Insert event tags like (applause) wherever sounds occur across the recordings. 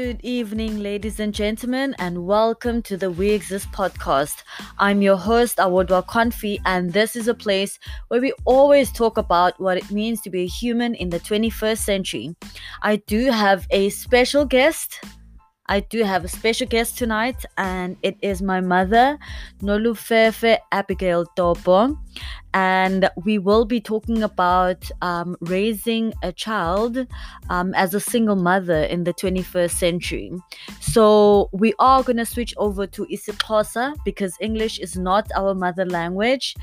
Good evening, ladies and gentlemen, and welcome to the We Exist podcast. I'm your host, Awodwa Konfi, and this is a place where we always talk about what it means to be a human in the 21st century. I do have a special guest. I do have a special guest tonight, and it is my mother, Nolufefe Abigail Topo. And we will be talking about um, raising a child um, as a single mother in the 21st century. So, we are going to switch over to isiXhosa because English is not our mother language.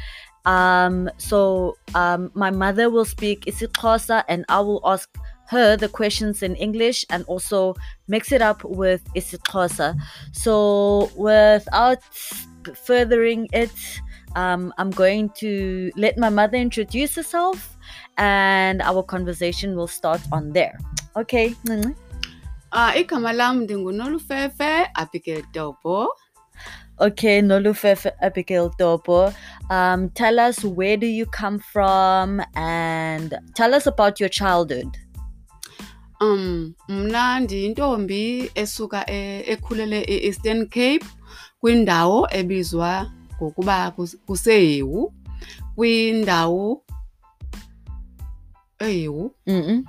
Um, so, um, my mother will speak isiXhosa, and I will ask her the questions in English and also mix it up with isiXhosa. So without furthering it, um, I'm going to let my mother introduce herself and our conversation will start on there. Okay. Uh, igama lam ndingunolufefe abigail dobo Okay, Nolufefe Abigail Topo. Um, tell us where do you come from and tell us about your childhood. Um mna ndiyintombi esuka e- ekhulele e-eastern cape kwindawo ebizwa ngokuba kus- kusehewu. Kwindawo ehewu?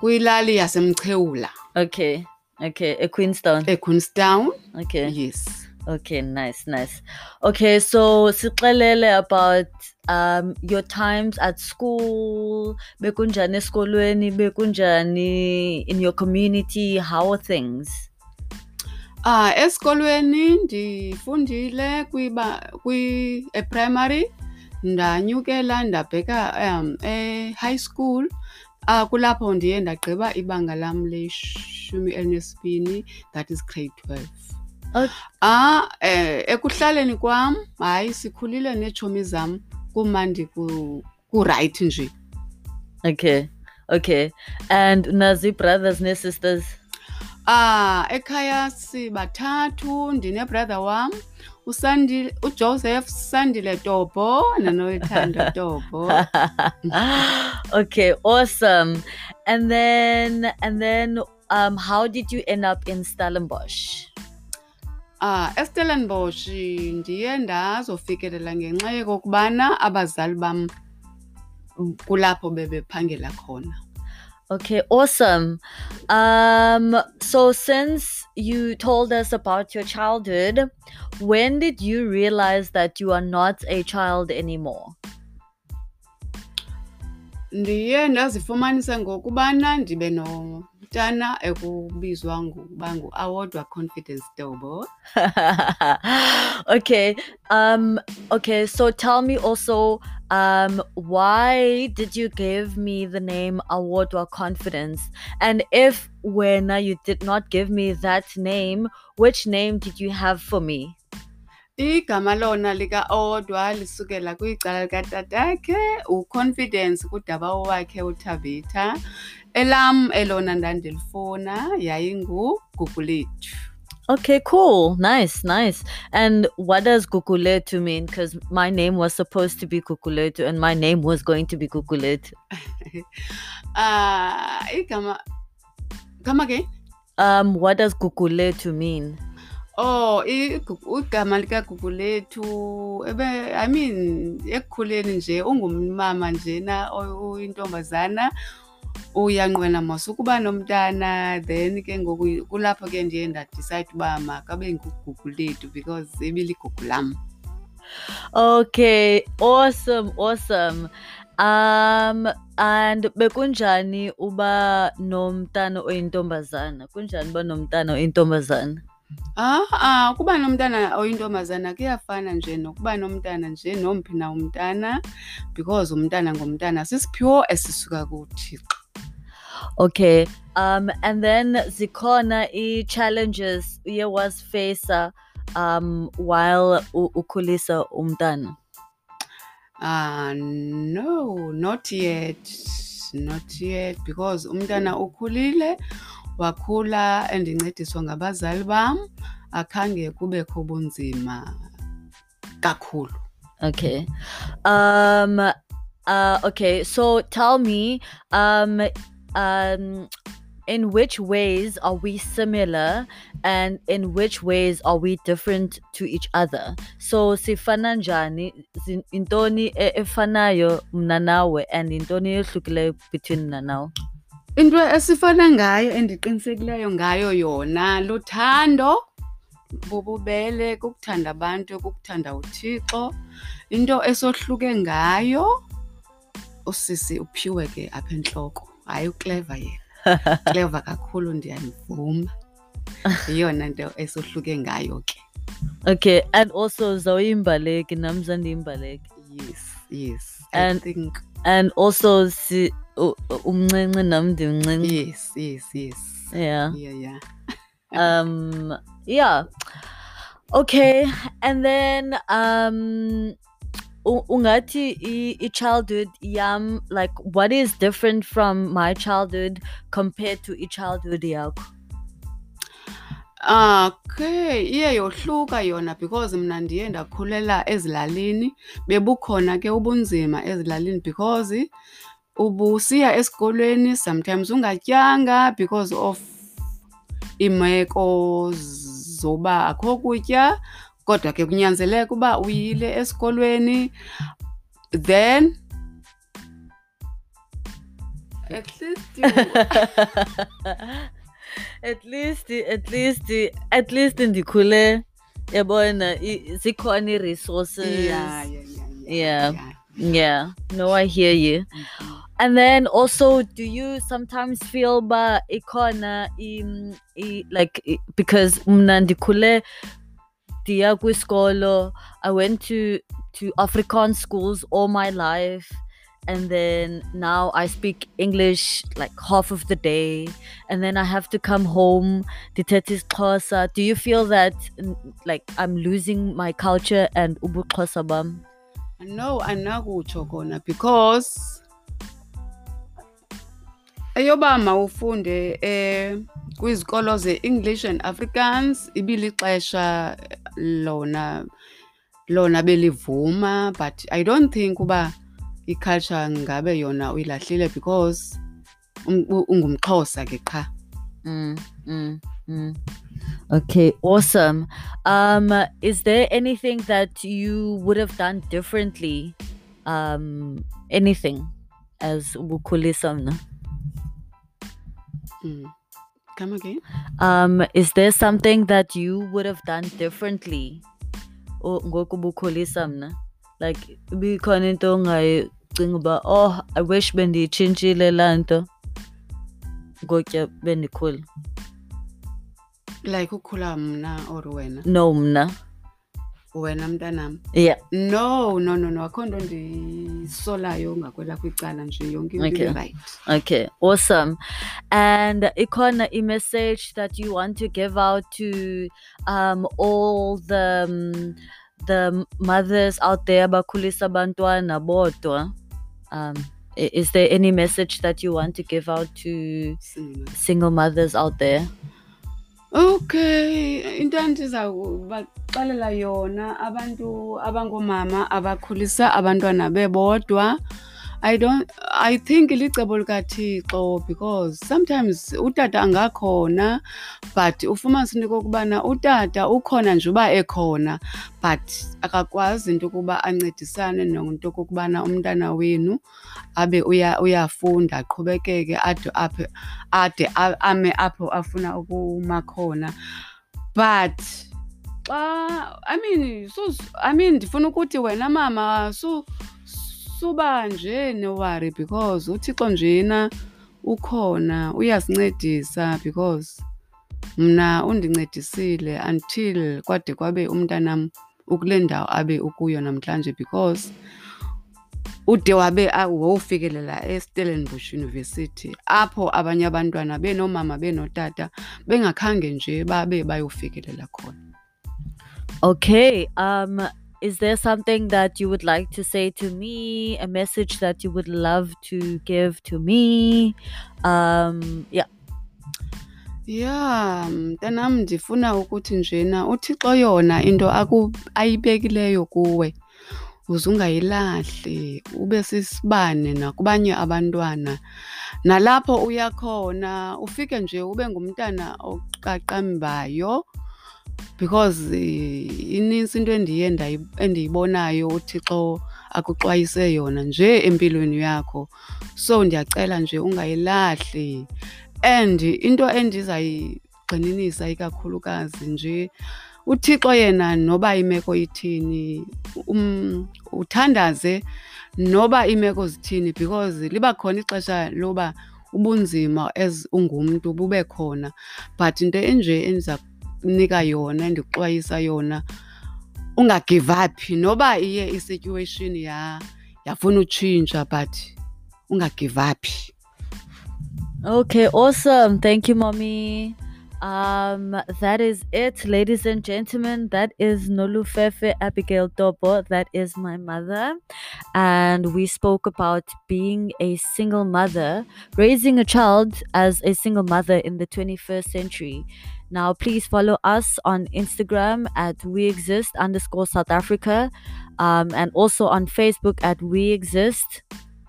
Kwilali yasemchewula Okay, okay, a Queenstown. equeenstown. Okay. yes. Okay, nice, nice. Okay, so sixelele about um your times at school, bekunjani esikolweni, bekunjani in your community, how are things? ah esikolweni ndifundile kwiba kwi e-primary ndanyukela ndabheka um e-high school ah kulapho ndiye ndagqiba ibanga lam leshumi elinesibini that is grade 12 Okay. Ah eh ekuhlaleni kwam hayi sikhulile neetshomi zam kumandi ku ku-right nje Okay, okay. And Nazi brothers and sisters. ah ekhaya sibathathu ndinebrother wam usandile ujoseph sandile tobo nanoyithando (laughs) tobo (laughs) okay, awesome. And then and then um how did you end up in Stellenbosch? Ah estellenbosch ndiye ndazofikelela ngenxa yokokubana abazali bam kulapho bebephangela khona Okay, awesome. Um, so since you told us about your childhood, when did you realize that you are not a child anymore? Ndiye ndazifumanisa ngokubana ndibe nomntana ekubizwa ngokuba ngu-awodwa confidence dobo (laughs) okay. Um, okay, so tell me also, um, why did you give me the name Awodwa Confidence? And if when you did not give me that name, which name did you have for me? Igama lona lika-awodwa lisukela kwicala likatatakhe uconfidence kudabawo wakhe uthabitha elam elona ndandilifuna yayingugugulethu Okay, cool. Nice, nice. And what does Gugulethu mean? Because my name was supposed to be Gugulethu and my name was going to be Gugulethu. (laughs) ah igama gama ke Um, what does Gugulethu mean? Oh, igu- igama likagugulethu ebe I mean ekukhuleni nje ungumama njena o- uyintombazana uyanqwena mos ukuba nomntana then ke ngoku kulapho ke ndiye ndadicide uba makabe ngugugulethu because ibiligugu lam Okay, awesome, awesome. Um, and bekunjani uba nomntana oyintombazana? Kunjani uba nomntana oyintombazana? Ah ah kuba nomntana oyintombazana kuyafana nje nokuba nomntana nje nomphi na umntana because umntana ngumntana sisiphiwo esisuka kuthixo Okay. Um, and then zikhona i-challenges uye wasifacea um while ukhulisa umntana. Ah, no, not yet. Not yet because umntana ukhulile wakhula endincediswa ngabazali bam akhange kubekho bunzima kakhulu. Okay. Um uh okay, so tell me um um in which ways are we similar and in which ways are we different to each other so sifana njani intoni efanayo mna nawe and intoni ehlukileyo between mna nawe into esifana ngayo endiqinisekileyo ngayo yona luthando bububele kukuthanda abantu kukuthanda uthixo. Into esohluke ngayo usisi uphiwe ke apha entloko. Hayi ukleva yena. (laughs) Kleva kakhulu ndiyamvuma. Yeyona nto esohluke ngayo ke. Okay and also zawuyimbaleki nam zandiyimbaleki yes yes. And- i think and also si u- u- umncinci yes yes yes. Yeah. Yeah yeah. (laughs) Um yeah. Okay and then um ungathi i- i-childhood yam like what is different from my childhood compared to i-childhood yakho Okay, iye yohluka yona because mna ndiye ndakhulela ezilalini. Bebukhona ke ubunzima ezilalini because ubusiya esikolweni sometimes ungatyanga because of iimeko zoba akho kutya kodwa ke kunyanzeleka uba uyile esikolweni then (laughs) at least you (laughs) at least at least at least ndikhule yabona zikhona i-resources yeah, yeah, Yeah. yeah, yeah. yeah no i hear you Mhm. And then also, do you sometimes feel ba ikona im like because mna ndikhule ndiya kwisikolo I went to to Afrikaans schools all my life and then now I speak English like half of the day. And then I have to come home ndithetha isiXhosa do you feel that like I'm losing my culture and ubu ubuXhosa bam? No andinakutsho kona because eyoba mawufunde eh kwizikolo ze-english and Afrikaans ibilixesha lona lona belivuma. But i don't think uba iculture ngabe yona uyilahlile because um- ungumxhosa ke qha Mm, mm, mm. Okay, awesome. Um, is there anything that you would have done differently? Um, anything as ubukhulisa mna? Mm. come again Um, is there something that you would have done differently? o- ngoku ubukhulisa mna? Like ibikhona into ongayicinga uba oh I wish bendiyitshintshile laa nto ngotya bendikhula. like ukhula mna or wena No mna. wena mntanam Yeah. no no no no akho nto ndisolayo ngakwela kwicala nje yonke into Okay. right Okay, awesome. And ikona a message that you want to give out to um all the um, the mothers out there bakhulisa bantwana bodwa. Um is there any message that you want to give out to Single. single mothers out there? okay into endizawubaxelela yona abantu abangoomama abakhulisa abantwana bebodwa i don't i think licebo likathixo because sometimes utata angakhona but ufumanise into okokubana utata ukhona nje uba ekhona but akakwazi into yokuba ancedisane nento okokubana umntana wenu abe uya- uyafunda aqhubekeke ade apho ade a- ame apho afuna ukuma khona. But xa i mean sus i mean ndifuna ukuthi wena mama su suba nje newari because uthixo njena ukhona uyasincedisa because mna undincedisile until kwade kwabe umntanam ukule ndawo abe ukuyo namhlanje because ude wabe a- wofikelela estellenbosch university apho abanye abantwana benoomama benotata bengakhange nje babe bayofikelela khona Okay. Um is there something that you would like to say to me? A message that you would love to give to me? Um yeah. ya mntanam ndifuna ukuthi njena uthixo yona into ayibekileyo kuwe uze ungayilahli ube sisibane nakubanye abantwana nalapho uya khona ufike nje ube ngumntana oqaqambayo because eh, inintsi into endiye ndayi- endiyibonayo uthixo akuxwayise yona nje empilweni yakho. So ndiyacela nje ungayilahli. And into endizayigxininisa ikakhulukazi nje uthixo yena noba imeko ithini um, uthandaze noba imeko zithini because liba khona ixesha loba ubunzima as ungumntu bube khona. But into enje endiza kunika yona endikuxwayisa yona ungagive up noba iye isituation ya yafuna utshintsha but ungagive up Okay, awesome. Thank you, mommy. Um, that is it, ladies and gentlemen. That is Nolufefe Abigail Dobo. That is my mother. And we spoke about being a single mother, raising a child as a single mother in the 21st century. Now, please follow us on Instagram at We Exist underscore South Africa, um, and also on Facebook at We Exist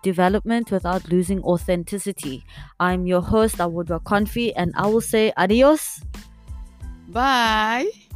Development Without Losing Authenticity. I'm your host, Awodwa Confi, and I will say adios. bye